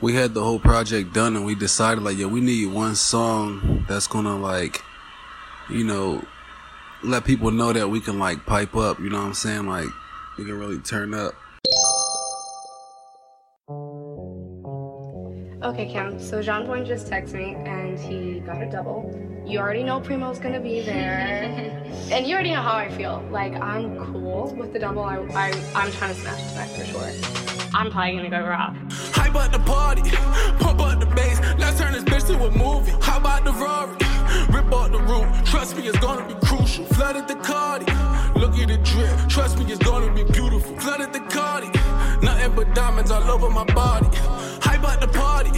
we had the whole project done and we decided like, yeah, we need one song that's gonna like, you know, let people know that we can like pipe up. You know what I'm saying? Like, we can really turn up. Okay, Cam. So Jean Point just texted me and he got a double. You already know Primo's gonna be there, and you already know how I feel. Like I'm cool with the double. I, I I'm trying to smash tonight for sure. I'm probably gonna go raw. Hype up the party, pump up the bass. Let's turn this bitch to a movie. How about the Rari? Rip out the roof. Trust me, it's gonna be crucial. Flooded the Cardi. Look at the drip. Trust me, it's gonna be beautiful. Flooded the Cardi. Nothing but diamonds all over my body. Hype up the party,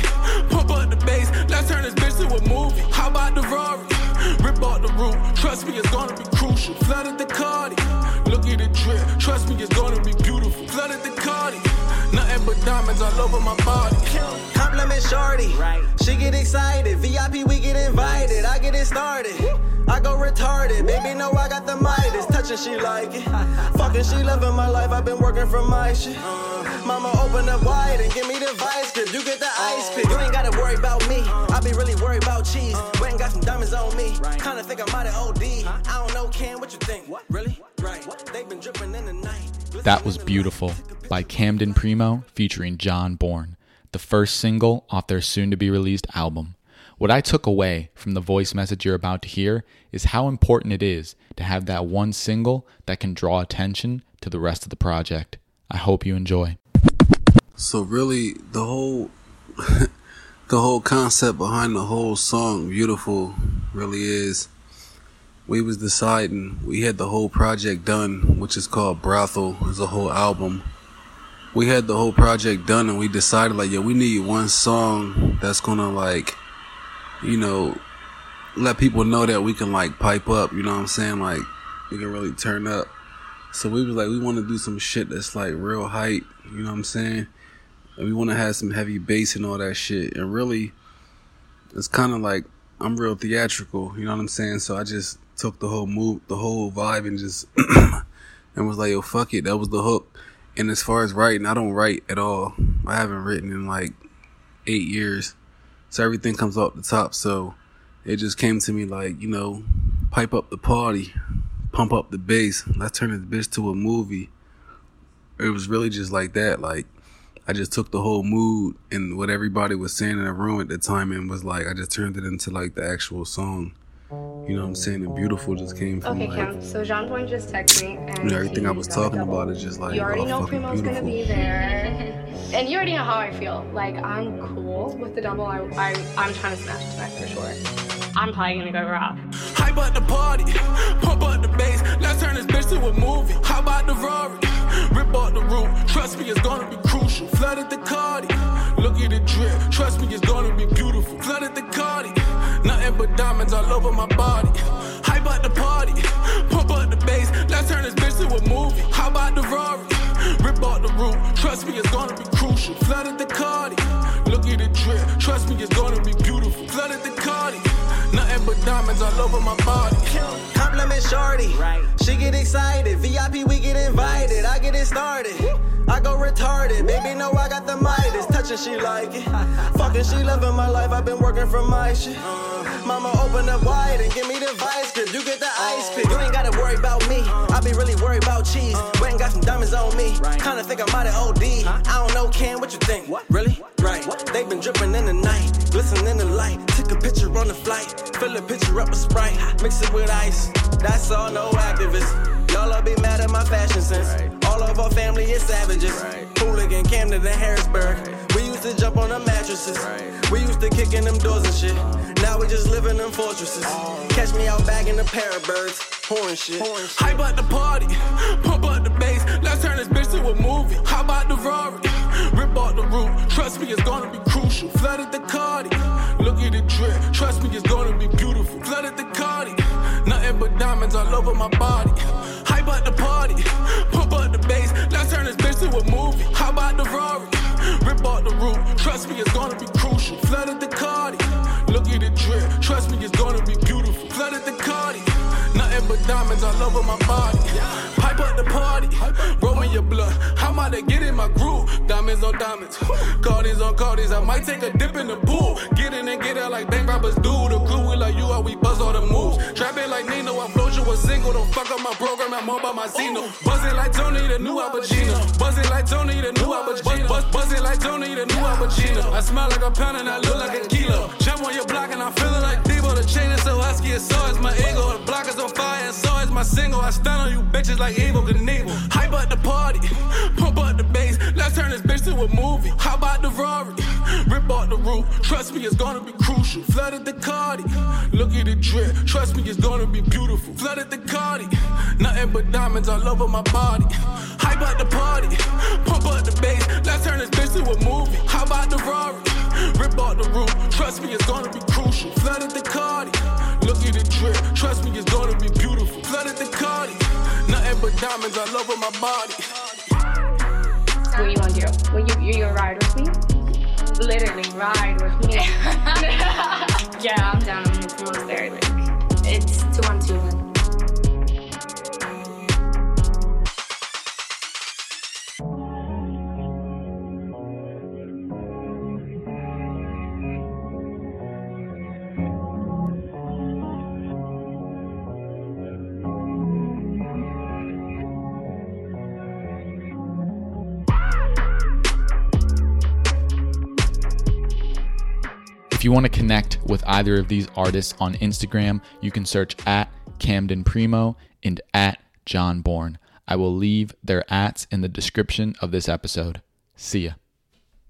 pump up the bass. Let's turn this bitch to a movie. How about the Rari? Rip out the roof. Trust me, it's gonna be crucial. Flooded the Cardi. Look at the drip. Trust me, it's gonna be beautiful. Flooded the Cardi. Nothing but diamonds all over my body. Compliment Shorty. Right. She get excited. VIP, we get invited. I get it started. I go retarded. Baby, know I got the Midas. Touching, she like it. Fucking, she loving my life. I've been working from my shit. Mama, open up wide and give me the vice grip. You get the ice pick. You ain't gotta worry about me. I be really worried about cheese. Went and got some diamonds on me. Kinda think I might have OD. I don't know, Cam, what you think? What? Really? Right. They been dripping in the night. That was beautiful by Camden Primo featuring John Bourne, the first single off their soon to be released album. What I took away from the voice message you're about to hear is how important it is to have that one single that can draw attention to the rest of the project. I hope you enjoy. So really, the whole the whole concept behind the whole song, "Beautiful," really is. We was deciding. We had the whole project done, which is called Brothel. is a whole album. We had the whole project done, and we decided like, yeah, we need one song that's gonna like, you know, let people know that we can like pipe up. You know what I'm saying? Like, we can really turn up. So we was like, we want to do some shit that's like real hype. You know what I'm saying? And we want to have some heavy bass and all that shit. And really, it's kind of like I'm real theatrical. You know what I'm saying? So I just took the whole move, the whole vibe, and just and was like, yo, fuck it. That was the hook. And as far as writing, I don't write at all. I haven't written in like eight years. So everything comes off the top. So it just came to me like, you know, pipe up the party, pump up the bass. Let's turn this bitch to a movie. It was really just like that. Like, I just took the whole mood and what everybody was saying in the room at the time and was like, I just turned it into like the actual song. You know what I'm saying? And beautiful just came from Okay, like, Cam. So Jean Point just texted me and you know, everything I was talking double. about is just like, you already oh, know fucking Primo's beautiful. gonna be there, and you already know how I feel. Like I'm cool with the double. I, I I'm trying to smash tonight for sure. I'm probably gonna go raw. Hype up the party, pump up the bass. Let's turn this bitch to a movie. How about the Rari? Rip out the roof. Trust me, it's gonna be crucial. Flooded the Cardi. Look at the drip. Trust me, it's gonna Nothing but diamonds all over my body. Hype up the party, pump up the bass. Let's turn this bitch to a movie. How about the Rari? Rip out the roof. Trust me, it's gonna be crucial. Flooded the Cardi. Look at the drip. Trust me, it's gonna be beautiful. Flooded the Cardi. Nothing but diamonds all over my body. Compliment Shorty. Right. She get excited. VIP, we get invited. I get it started. I go retarded. Baby, know I got the Midas. Touching, she like it. Fucking, she loving my life. I've been working for my shit. Mama, open up wide and give me the vice grip. You get the ice pick. You ain't gotta worry about me. I be really worried about cheese. Went and got some diamonds on me. Kinda think I might have OD. I don't know, Ken, what you think? What? Really? Right. They been dripping in the night. Glisten in the light. Took a picture on the flight. Fill a picture up with Sprite. Mix it with ice. That's all, no activists. Y'all all be mad at my fashion sense. All of our family is savages. Hooligan, Camden, and Harrisburg. Used to jump on the mattresses. We used to kick in them doors and shit. Now we just live in them fortresses. Catch me out bagging a pair of birds. Horn shit. Hype up the party, pump up the bass. Let's turn this bitch to a movie. How about the Rari? Rip out the roof. Trust me, it's gonna be crucial. Flooded the Cardi. Look at the drip. Trust me, it's gonna be beautiful. Flooded the Cardi. Nothing but diamonds all over my body. Drip. Trust me, it's gonna be beautiful. Flooded the Cardi. Nothing but diamonds all over my body. Pipe up the party, roll me your blood. How about to get in my groove? Diamonds on diamonds, cardies on cardies. I might take a dip in the pool. Get in and get out like bank robbers do. The crew we like you, how we buzz all the moves. Trap it like Nino, I float you a single. Don't fuck up my program, I'm all by my Zeno. Buzzing like Tony, the new Al Buzzing like Tony, the new buzz, buzzing like Tony, the new Al I smell like a pound and I look like a my single. I stun on you bitches like Evel Knievel. Hype up the party, pump up the bass. Let's turn this bitch to a movie. How about the Rari? Rip off the roof. Trust me, it's gonna be crucial. Flooded the Cardi. Look at the drip. Trust me, it's gonna be beautiful. Flooded the Cardi. Nothing but diamonds all over my body. Hype up the party. Pump up the bass. Let's turn this bitch to a movie. How about the Rari? Rip off the roof. Trust me, it's gonna be crucial. Flooded the Cardi. Look at the drip. Trust diamonds all over my body. What you gonna do? Will you you gonna ride with me? Literally ride with me. yeah, I'm down. I'm almost there. Like it's two on two. If you want to connect with either of these artists on Instagram, you can search at Camden Primo and at John Bourne. I will leave their ats in the description of this episode. See ya.